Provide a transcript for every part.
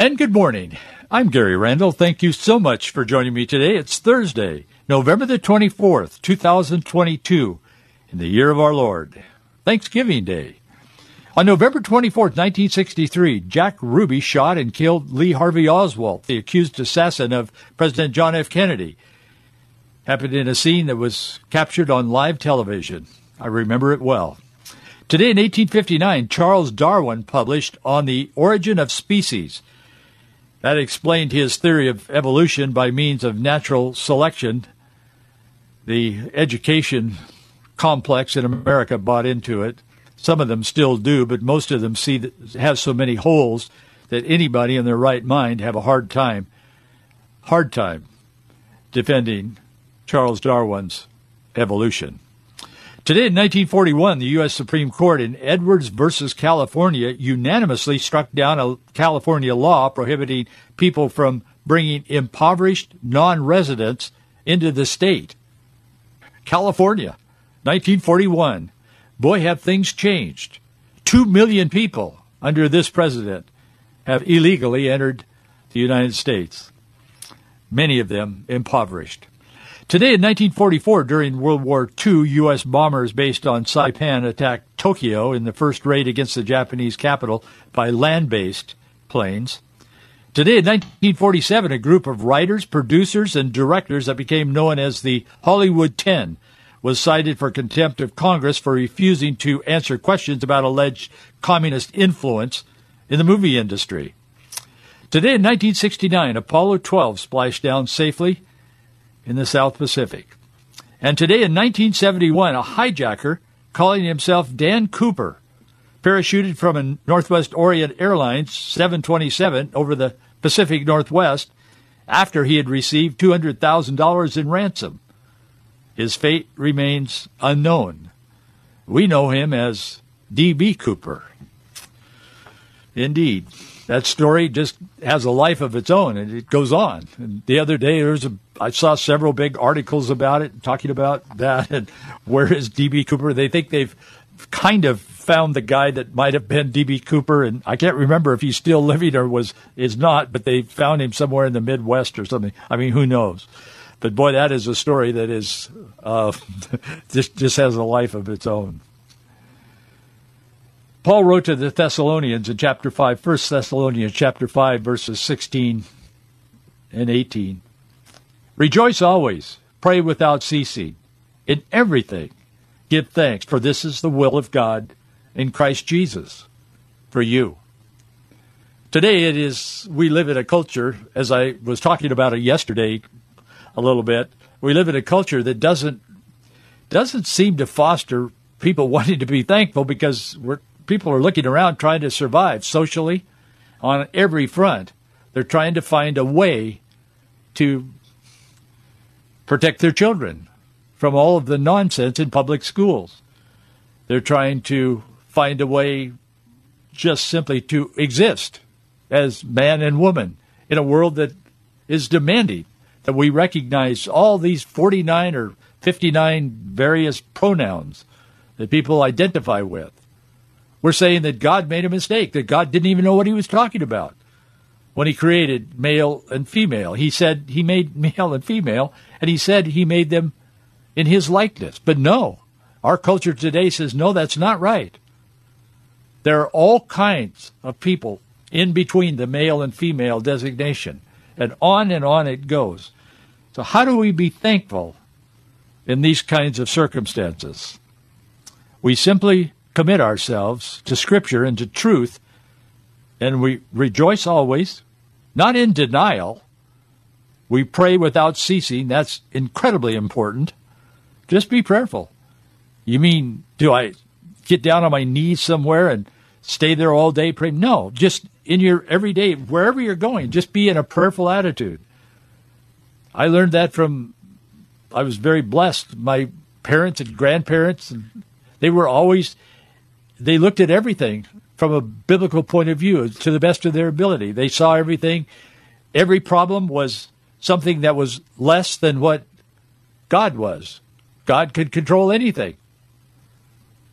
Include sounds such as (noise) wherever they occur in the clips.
And good morning. I'm Gary Randall. Thank you so much for joining me today. It's Thursday, November the 24th, 2022, in the year of our Lord, Thanksgiving Day. On November 24th, 1963, Jack Ruby shot and killed Lee Harvey Oswald, the accused assassin of President John F. Kennedy. Happened in a scene that was captured on live television. I remember it well. Today in 1859, Charles Darwin published On the Origin of Species – that explained his theory of evolution by means of natural selection. The education complex in America bought into it. Some of them still do, but most of them see that has so many holes that anybody in their right mind have a hard time, hard time defending Charles Darwin's evolution. Today in 1941, the U.S. Supreme Court in Edwards versus California unanimously struck down a California law prohibiting people from bringing impoverished non-residents into the state. California, 1941. Boy, have things changed. Two million people under this president have illegally entered the United States, many of them impoverished. Today in 1944, during World War II, U.S. bombers based on Saipan attacked Tokyo in the first raid against the Japanese capital by land-based planes. Today in 1947, a group of writers, producers, and directors that became known as the Hollywood Ten was cited for contempt of Congress for refusing to answer questions about alleged communist influence in the movie industry. Today in 1969, Apollo 12 splashed down safely in the South Pacific. And today in 1971, a hijacker calling himself Dan Cooper parachuted from a Northwest Orient Airlines 727 over the Pacific Northwest after he had received $200,000 in ransom. His fate remains unknown. We know him as D.B. Cooper. Indeed that story just has a life of its own and it goes on. And the other day there was a I saw several big articles about it talking about that and where is DB Cooper? They think they've kind of found the guy that might have been DB Cooper and I can't remember if he's still living or was is not, but they found him somewhere in the Midwest or something. I mean, who knows? But boy, that is a story that is uh, (laughs) just just has a life of its own. Paul wrote to the Thessalonians in chapter 5, 1 Thessalonians chapter 5, verses 16 and 18. Rejoice always, pray without ceasing. In everything, give thanks, for this is the will of God in Christ Jesus for you. Today it is, we live in a culture, as I was talking about it yesterday a little bit, we live in a culture that doesn't, doesn't seem to foster people (laughs) wanting to be thankful because we're people are looking around trying to survive socially on every front. They're trying to find a way to protect their children from all of the nonsense in public schools. They're trying to find a way just simply to exist as man and woman in a world that is demanding that we recognize all these 49 or 59 various pronouns that people identify with. We're saying that God made a mistake, that God didn't even know what he was talking about when he created male and female. He said he made (laughs) male and female, and he said he made them in his likeness. But no, our culture today says, no, that's not right. There are all kinds of people in between the male and female designation, and on and on it goes. So, how do we be thankful in these kinds of circumstances? We simply commit ourselves to Scripture and to truth, and we rejoice always, not in denial. We pray without ceasing. That's incredibly important. Just be prayerful. You mean, do I get down on my knees somewhere and stay there all day praying? No, just in your everyday, wherever you're going, just be in a prayerful attitude. I learned that from, I was very blessed. My parents and grandparents, and they were always, they looked at everything from a biblical point of view to the best of their ability. They saw everything. Every problem was something that was less than what God was. God could control anything.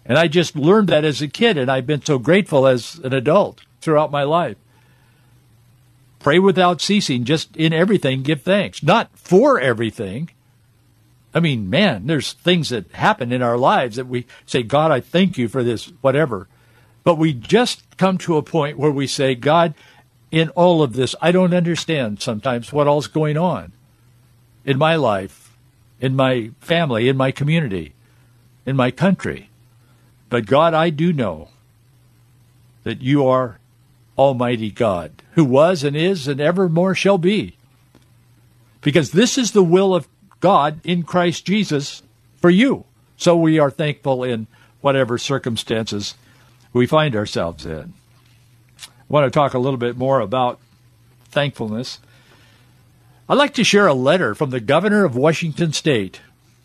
And I just learned that as a kid, and I've been so grateful as an adult throughout my life. Pray without ceasing, just in everything, give thanks. Not for everything. I mean, man, there's things that happen in our lives that we say, God, I thank you for this, whatever. But we just come to a point where we say, God, in all of this, I don't understand sometimes what all's going on in my life, in my family, in my community, in my country. But God, I do know that you are Almighty God, who was and is and evermore shall be. Because this is the will of God in Christ Jesus for you. So we are thankful in whatever circumstances we find ourselves in. I want to talk a little bit more about thankfulness. I'd like to share a letter from the governor of Washington State.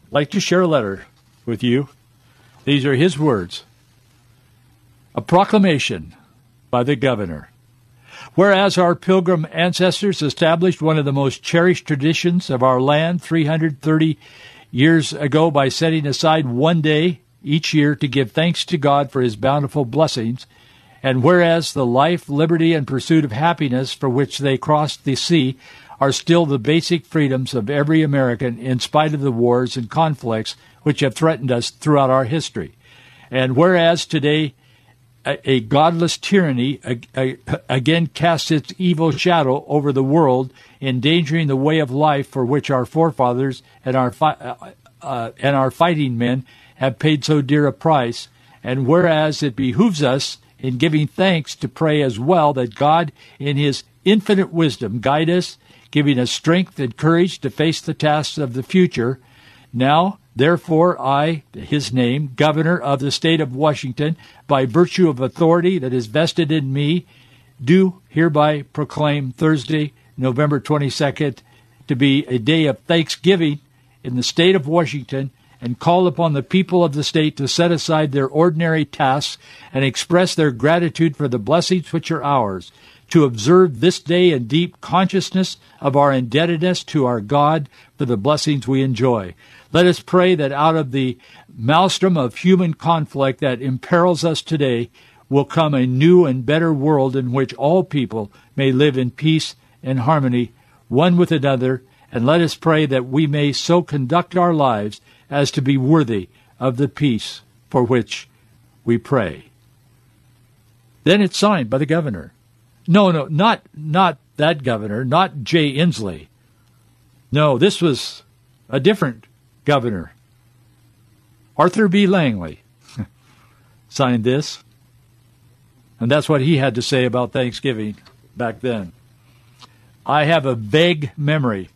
I'd like to share a letter with you. These are his words. A proclamation by the governor. Whereas our pilgrim ancestors established one of the most cherished traditions of our land 330 years ago by setting aside one day each year to give thanks to God for his bountiful blessings, and whereas the life, liberty, and pursuit of happiness for which they crossed the sea are still the basic freedoms of every American in spite of the wars and conflicts which have threatened us throughout our history. And whereas today a, a godless tyranny a, a, again casts its evil shadow over the world, endangering the way of life for which our forefathers and our fi- uh, uh, and our fighting men have paid so dear a price. And whereas it behooves us in giving thanks to pray as well that God, in His infinite wisdom, guide us, giving us strength and courage to face the tasks of the future. Now, Therefore, I, his name, governor of the state of Washington, by virtue of authority that is vested in me, do hereby proclaim Thursday, November 22nd, to be a day of thanksgiving in the state of Washington and call upon the people of the state to set aside their ordinary tasks and express their gratitude for the blessings which are ours, to observe this day in deep consciousness of our indebtedness to our God for the blessings we enjoy. Let us pray that out of the maelstrom of human conflict that imperils us today will come a new and better world in which all people may live in peace and harmony one with another, and let us pray that we may so conduct our lives as to be worthy of the peace for which we pray. Then it's signed by the governor. No, no, not not that governor, not Jay Inslee. No, this was a different governor. Arthur B. Langley (laughs) signed this, and that's what he had to say about Thanksgiving back then. I have a vague memory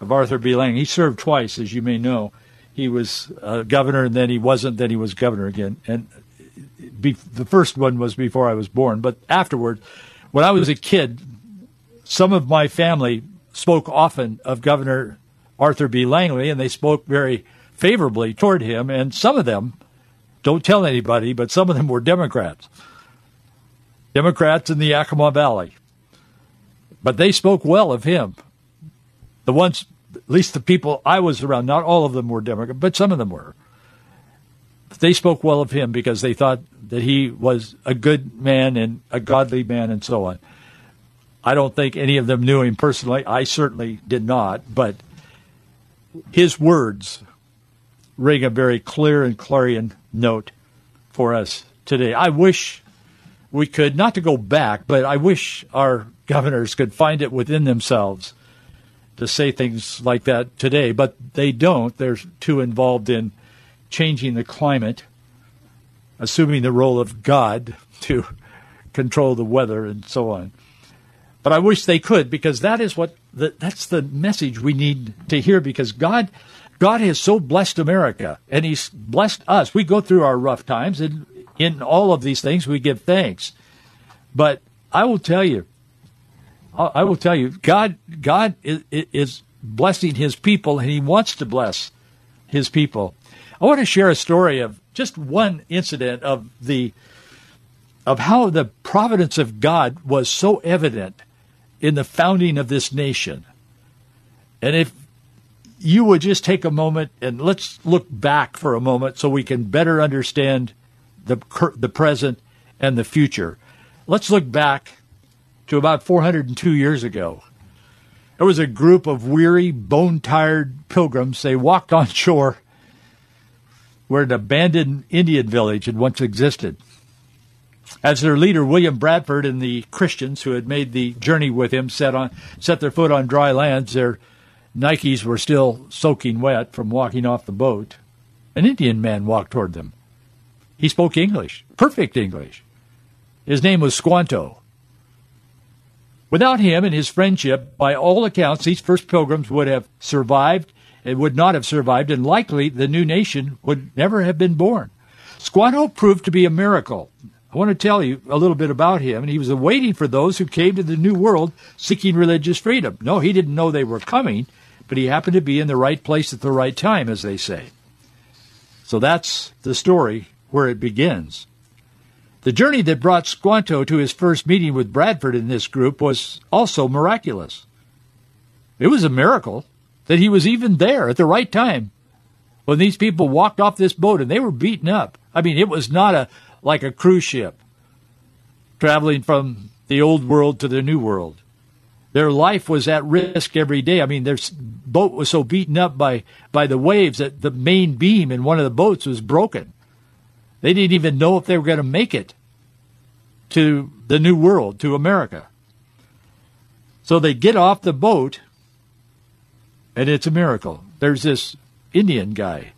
of Arthur B. Langley. He served twice, as you may know. He was uh, governor, and then he wasn't. Then he was governor again. And be, the first one was before I was born, but afterward, when I was a kid, some of my family spoke often of Governor Arthur B. Langley, and they spoke very favorably toward him. And some of them, don't tell anybody, but some of them were Democrats. Democrats in the Yakima Valley. But they spoke well of him. The ones, at least the people I was around, not all of them were Democrat, but some of them were. They spoke well of him because they thought that he was a good man and a godly man and so on. I don't think any of them knew him personally. I certainly did not, but his words ring a very clear and clarion note for us today. I wish we could, not to go back, but I wish our governors could find it within themselves to say things like that today, but they don't. They're too involved in changing the climate, assuming the role of God (laughs) to control the weather and so on. But I wish they could because that is what the, that's the message we need to hear because God God has so blessed America and he's blessed us. We go through our rough times and in all of these things we give thanks. But I will tell you, I will tell you, God, God is, is blessing His people, and He wants to bless His people. I want to share a story of just one incident of the of how the providence of God was so evident in the founding of this nation. And if you would just take a moment and let's look back for a moment so we can better understand the the present and the future. Let's look back to about 402 years ago. There was a group of weary, bone tired pilgrims. They walked on shore where an abandoned Indian village had once existed. As their leader, William Bradford, and the Christians who had made the journey with him set, on, set their foot on dry lands, their Nikes were still soaking wet from walking off the boat. An Indian man walked toward them. He spoke English, perfect English. His name was Squanto. Without him and his friendship, by all accounts, these first pilgrims would have survived and would not have survived, and likely the new nation would never have been born. Squanto proved to be a miracle. I want to tell you a little bit about him. And he was waiting for those who came to the New World seeking religious freedom. No, he didn't know they were coming, but he happened to be in the right place at the right time, as they say. So that's the story where it begins. The journey that brought Squanto to his first meeting with Bradford in this group was also miraculous. It was a miracle that he was even there at the right time when these people walked off this boat and they were beaten up. I mean, it was not a like a cruise ship traveling from the old world to the new world. Their life was at risk every day. I mean, their boat was so beaten up by, by the waves that the main beam in one of the boats was broken. They didn't even know if they were going to make it to the New World, to America. So they get off the boat, and it's a miracle. There's this Indian guy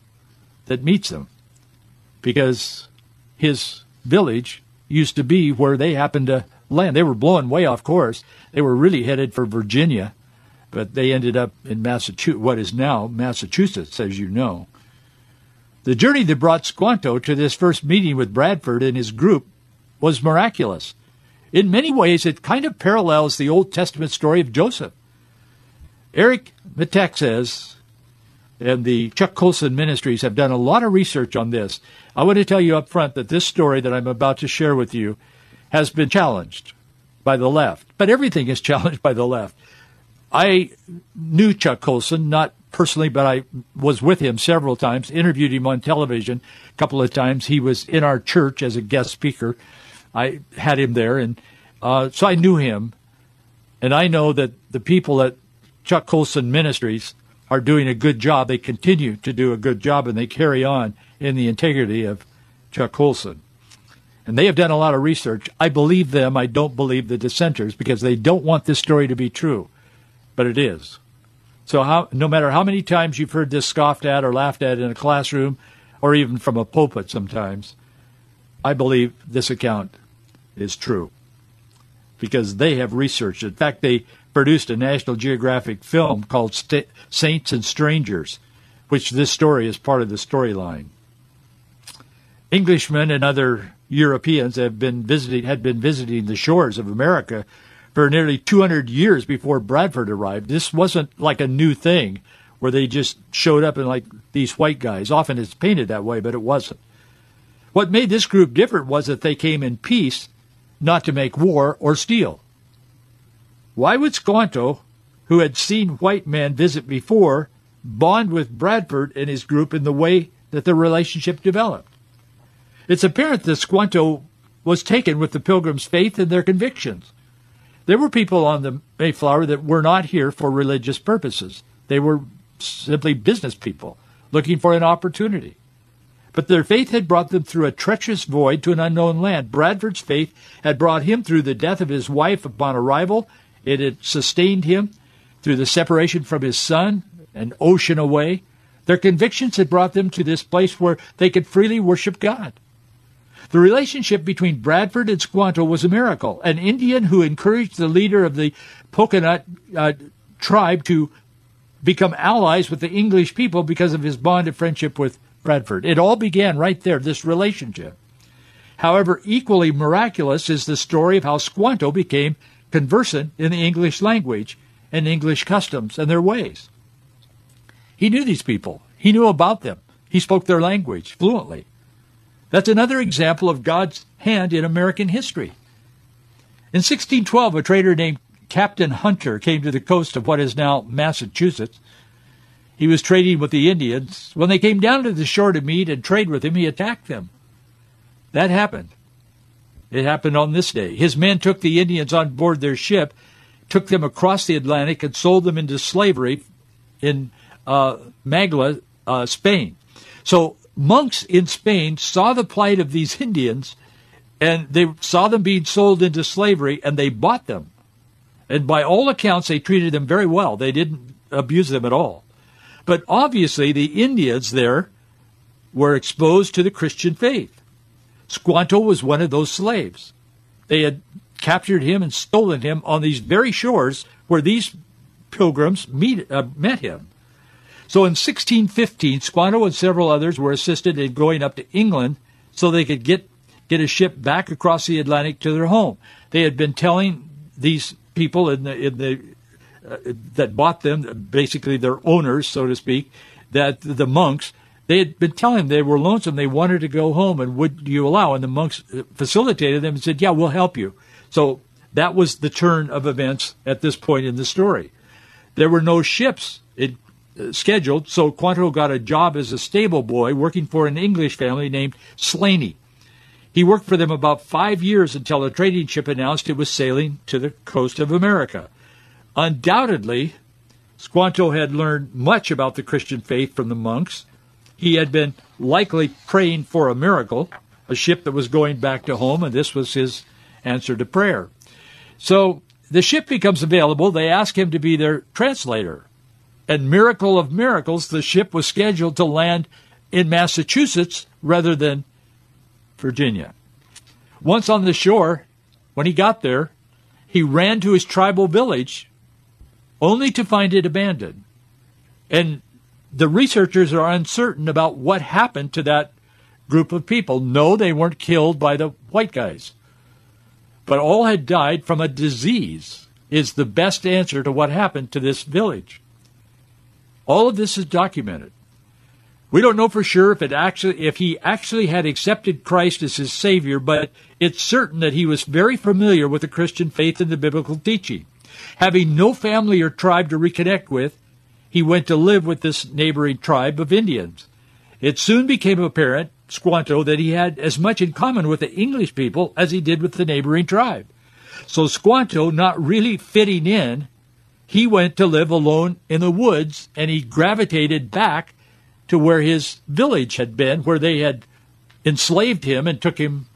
that meets them because his village used to be where they happened to land. They were blowing way off course. They were really headed for Virginia, but they ended up in Massachusetts, what is now Massachusetts, as you know. The journey that brought Squanto to this first meeting with Bradford and his group was miraculous. In many ways, it kind of parallels the Old Testament story of Joseph. Eric Metaxas and the Chuck Colson Ministries have done a lot of research on this. I want to tell you up front that this story that I'm about to share with you has been challenged by the left, but everything is (laughs) challenged by the left. I knew Chuck Colson, not personally, but I was with him several times, interviewed him on television a couple of times. He was in our church as a guest speaker. I had him there, and uh, so I knew him. And I know that the people at Chuck Colson Ministries are doing a good job. They continue to do a good job, and they carry on in the integrity of Chuck Colson. And they have done a lot of research. I believe them. I don't believe the dissenters because they don't want this story to be true, but it is. So how, no matter how many times you've heard this scoffed at or laughed at in a classroom or even from a pulpit sometimes, I believe this account is true because they have researched. In fact, they produced a National Geographic film called St- Saints and Strangers, which this story is part of the storyline. Englishmen and other Europeans have been visiting had been visiting the shores of America for nearly 200 years before Bradford arrived. This wasn't like a new thing where they just showed up and like these white guys. Often it's painted that way, but it wasn't. What made this group different was that they came in peace, not to make war or steal. Why would Squanto, who had seen white men visit before, bond with Bradford and his group in the way that the relationship developed? It's apparent that Squanto was taken with the Pilgrims' faith and their convictions. There were people on the Mayflower that were not here for religious purposes. They were simply business people looking for an opportunity. But their faith had brought them through a treacherous void to an unknown land. Bradford's faith had brought him through the death of his wife upon arrival. It had sustained him through the separation from his son, an ocean away. Their convictions had brought them to this place where they could freely worship God. The relationship between Bradford and Squanto was a miracle. An Indian who encouraged the leader of the Poconet uh, tribe to become allies with the English people because of his bond of friendship with Bradford. It all began right there, this relationship. However, equally miraculous is the story of how Squanto became conversant in the English language and English customs and their ways. He knew these people. He knew about them. He spoke their language fluently. That's another example of God's hand in American history. In 1612, a trader named Captain Hunter came to the coast of what is now Massachusetts. He was trading with the Indians. When they came down to the shore to meet and trade with him, he attacked them. That happened. It happened on this day. His men took the Indians on board their ship, took them across the Atlantic, and sold them into slavery in uh, Magla, uh, Spain. So monks in Spain saw the plight of these Indians, and they saw them being sold into slavery, and they bought them. And by all accounts, they treated them very well. They didn't abuse them at all. But obviously, the Indians there were exposed to the Christian faith. Squanto was one of those slaves. They had captured him and stolen him on these very shores where these pilgrims meet, uh, met him. So in 1615, Squanto and several others were assisted in going up to England so they could get, get a ship back across the Atlantic to their home. They had been telling these people in the, in the uh, that bought them, basically their owners, so to speak, that the monks they had been telling them they were lonesome. They wanted to go home, and would you allow? And the monks facilitated them and said, "Yeah, we'll help you." So that was the turn of events at this point in the story. There were no ships it, uh, scheduled, so Squanto got a job as a stable boy working for an English family named Slaney. He worked for them about five years until a trading ship announced it was sailing to the coast of America. Undoubtedly, Squanto had learned much about the Christian faith from the monks he had been likely praying for a miracle, a ship that was going back to home, and this was his answer to prayer. So the ship becomes available. They ask him to be their translator. And miracle of miracles, the ship was scheduled to land in Massachusetts rather than Virginia. Once on the shore, when he got there, he ran to his tribal village only to find it abandoned. And the researchers are uncertain about what happened to that group of people. No, they weren't killed by the white guys, but all had died from a disease, is the best answer to what happened to this village. All of this is documented. We don't know for sure if it actually if he actually had accepted Christ as his savior, but it's certain that he was very familiar with the Christian faith and the biblical teaching. Having no family or tribe to reconnect with, he went to live with this neighboring tribe of Indians. It soon became apparent, Squanto, that he had as much in common with the English people as he did with the neighboring tribe. So Squanto, not really fitting in, he went to live alone in the woods and he gravitated back to where his village had been, where they had enslaved him and took him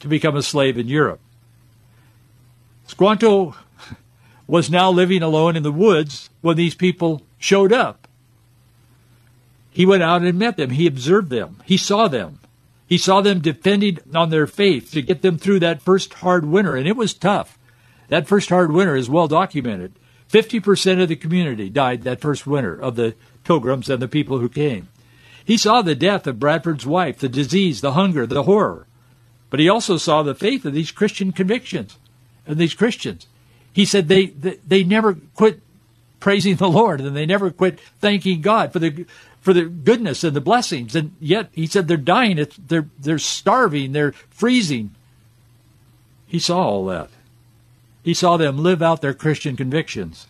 to become a slave in Europe. Squanto (laughs) was now living alone in the woods when these people showed up. He went out and met them. He observed them. He saw them. He saw them depending on their faith to get them through that first hard winter, and it was tough. That first hard winter is well documented. 50% of the community died that first winter of the pilgrims and the people who came. He saw the death of Bradford's wife, the disease, the hunger, the horror. But he also saw the faith of these Christian convictions and these Christians. He said they, they, they never quit praising the Lord, and they never quit thanking God for the for the goodness and the blessings. And yet he said they're dying, it's, they're they're starving, they're freezing. He saw all that. He saw them live out their Christian convictions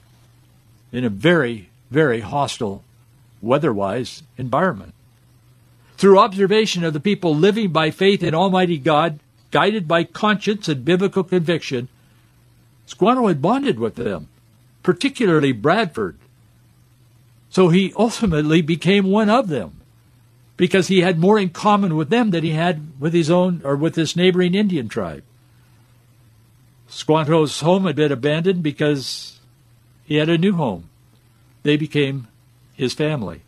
in a very, very hostile, weather-wise environment. Through observation of the people living by faith in Almighty God, guided by conscience and biblical conviction, Squanto had bonded with them particularly Bradford. So he ultimately became one of them because he had more in common with them than he had with his own or with this neighboring Indian tribe. Squanto's home had been abandoned because he had a new home. They became his family.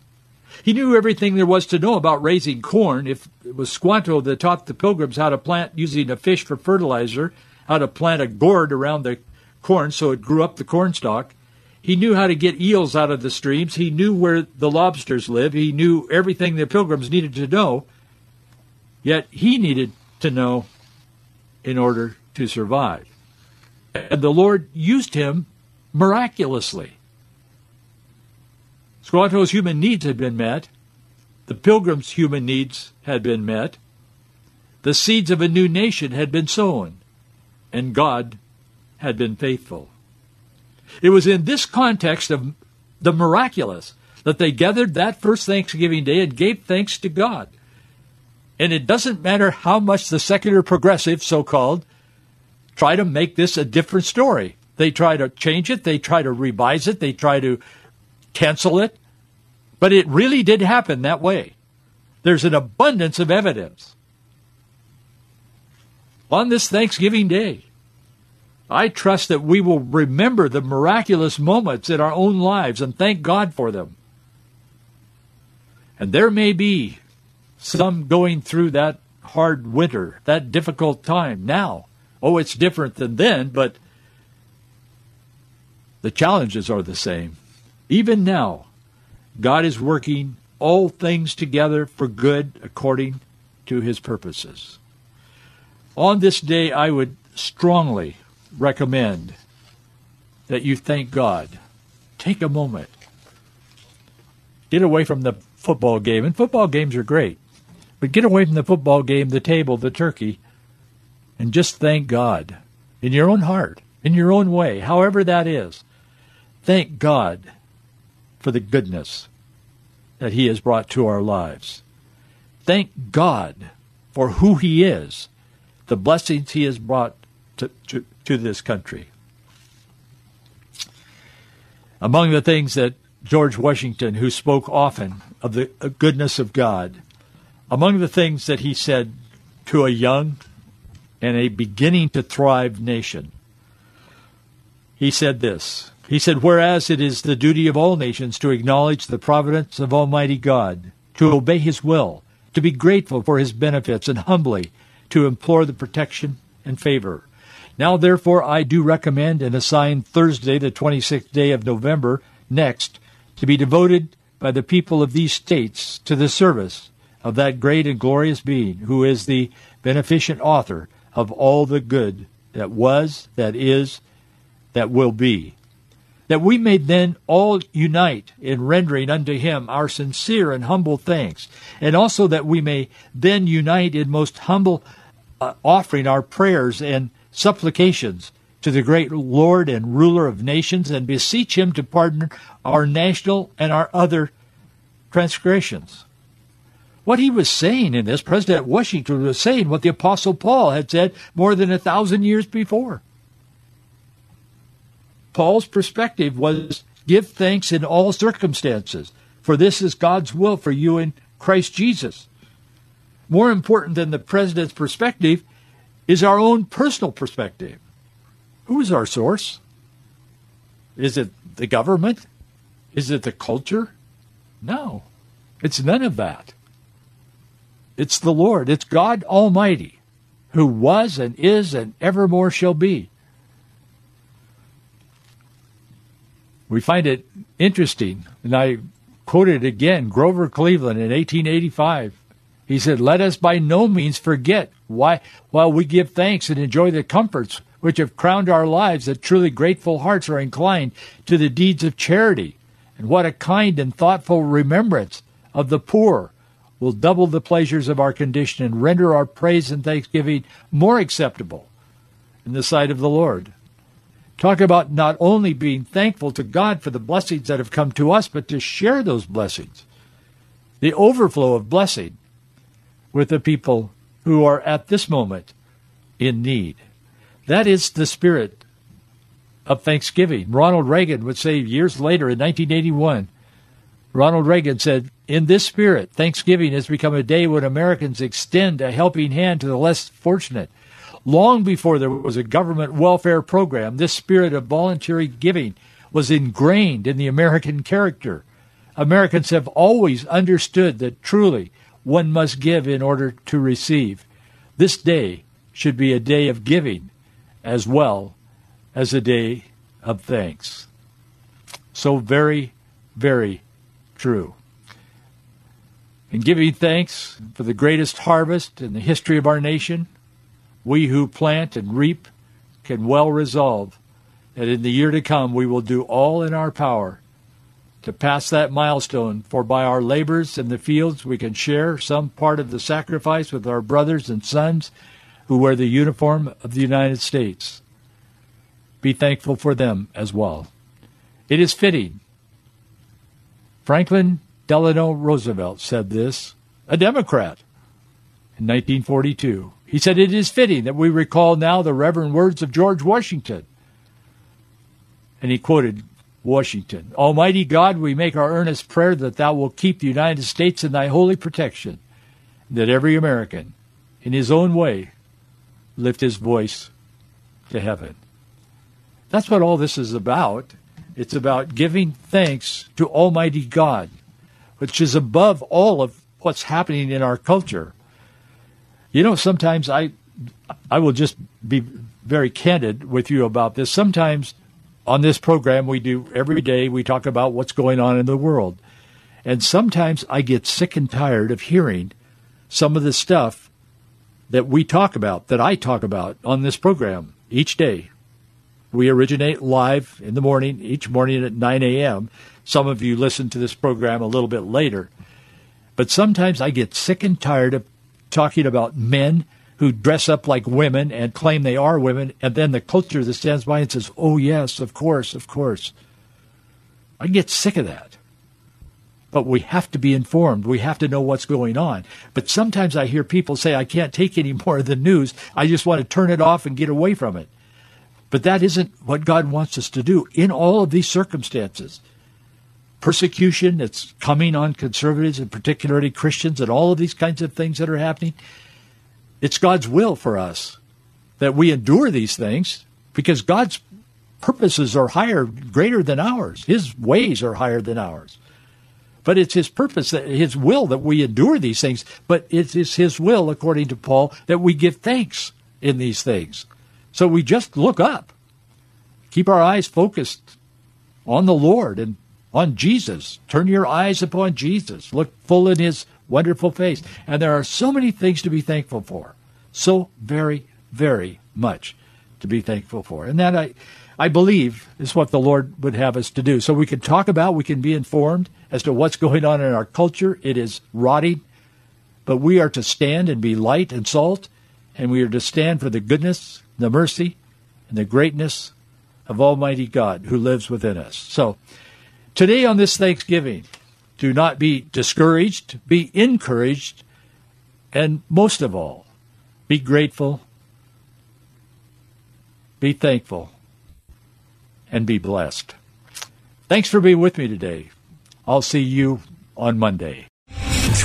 He knew everything there was to know about raising corn. If it was Squanto that taught the pilgrims how to plant using a fish for fertilizer, how to plant a gourd around the corn, so it grew up the cornstalk. He knew how to get eels out of the streams. He knew where the lobsters live. He knew everything the pilgrims needed to know. Yet he needed to know in order to survive. And the Lord used him miraculously. Squanto's human needs had been met. The pilgrims' human needs had been met. The seeds of a new nation had been sown, and God had been faithful. It was in this context of the miraculous that they gathered that first Thanksgiving Day and gave thanks to God. And it doesn't matter how much the secular progressive, so called, try to make this a different story. They try to change it, they try to revise it, they try to cancel it. But it really did happen that way. There's an abundance of evidence. On this Thanksgiving Day, I trust that we will remember the miraculous moments in our own lives and thank God for them. And there may be some going through that hard winter, that difficult time now. Oh, it's different than then, but the challenges are the same. Even now, God is working all things together for good according to his purposes. On this day, I would strongly recommend that you thank God. Take a moment. Get away from the football game. And football games are great. But get away from the football game, the table, the turkey, and just thank God in your own heart, in your own way, however that is. Thank God for the goodness that He has brought to our lives. Thank God for who He is, the blessings He has brought to, to, to this country. Among the things that George Washington, who spoke often of the uh, goodness of God, among the things that he said to a young and a beginning to thrive nation, he said this. He said, Whereas it is the duty of all nations to acknowledge the providence of Almighty God, to obey His will, to be grateful for His benefits, and humbly to implore the protection and favor. Now, therefore, I do recommend and assign Thursday, the 26th day of November, next, to be devoted by the people of these states to the service of that great and glorious being who is the beneficent author of all the good that was, that is, that will be. That we may then all unite in rendering unto him our sincere and humble thanks, and also that we may then unite in most humble uh, offering our prayers and supplications to the great Lord and ruler of nations, and beseech him to pardon our national and our other transgressions what he was saying in this, President Washington was saying what the Apostle Paul had said more than a thousand years before. Paul's perspective was give thanks in all circumstances, for this is God's will for you in Christ Jesus. More important than the president's perspective is our own personal perspective. Who is our source? Is it the government? Is it the culture? No, it's none of that. It's the Lord. It's God Almighty, who was and is and evermore shall be. We find it interesting, and I quoted again Grover Cleveland in 1885. He said, Let us by no means forget why, while we give thanks and enjoy the comforts which have crowned our lives, that truly grateful hearts are inclined to the deeds of charity. And what a kind and thoughtful remembrance of the poor will double the pleasures of our condition and render our praise and thanksgiving more acceptable in the sight of the Lord. Talk about not only being thankful to God for the blessings that have come to us, but to share those blessings, the overflow of blessing with the people who are at this moment in need. That is the spirit of thanksgiving. Ronald Reagan would say years later in 1981, Ronald Reagan said, In this spirit, Thanksgiving has become a day when Americans extend a helping hand to the less fortunate. Long before there was a government welfare program, this spirit of voluntary giving was ingrained in the American character. Americans have always understood that truly one must give in order to receive. This day should be a day of giving as well as a day of thanks. So very, very true. In giving thanks for the greatest harvest in the history of our nation, we who plant and reap can well resolve that in the year to come we will do all in our power to pass that milestone, for by our labors in the fields we can share some part of the sacrifice with our brothers and sons who wear the uniform of the United States. Be thankful for them as well. It is fitting. Franklin Delano Roosevelt said this, a Democrat, in 1942. He said, It is fitting that we recall now the reverend words of George Washington. And he quoted Washington Almighty God, we make our earnest prayer that thou wilt keep the United States in thy holy protection, that every American, in his own way, lift his voice to heaven. That's what all this is about. It's about giving thanks to Almighty God, which is above all of what's happening in our culture. You know, sometimes I, I will just be very candid with you about this. Sometimes on this program we do every day, we talk about what's going on in the world. And sometimes I get sick and tired of hearing some of the stuff that we talk about, that I talk about on this program each day. We originate live in the morning, each morning at 9 a.m. Some of you listen to this program a little bit later. But sometimes I get sick and tired of talking about men who dress up like women and claim they are women, and then the culture that stands by and says, oh, yes, of course, of course. I get sick of that. But we have to be informed. We have to know what's going on. But sometimes I hear people say, I can't take any (laughs) more of the news. I just want to turn it off and get away from it. But that isn't what God wants us to do in all of these circumstances persecution that's coming on conservatives and particularly Christians and all of these kinds of things that are happening. It's God's will for us that we endure these things because God's purposes are higher, greater than ours. His ways are higher than ours. But it's His purpose, that His will that we endure these things. But it is His will, according to Paul, that we give thanks in these things. So we just look up, keep our eyes focused on the Lord and on Jesus. Turn your eyes upon Jesus. Look full in his wonderful face. And there are so many things to be thankful for. So very, very much to be thankful for. And that I I believe is what the Lord would have us to do. So we can talk about, we can be informed as to what's going on in our culture. It is rotting, but we are to stand and be light and salt, and we are to stand for the goodness, the mercy, and the greatness of Almighty God who lives within us. So Today on this Thanksgiving, do not be discouraged, be encouraged, and most of all, be grateful, be thankful, and be blessed. Thanks for being with me today. I'll see you on Monday.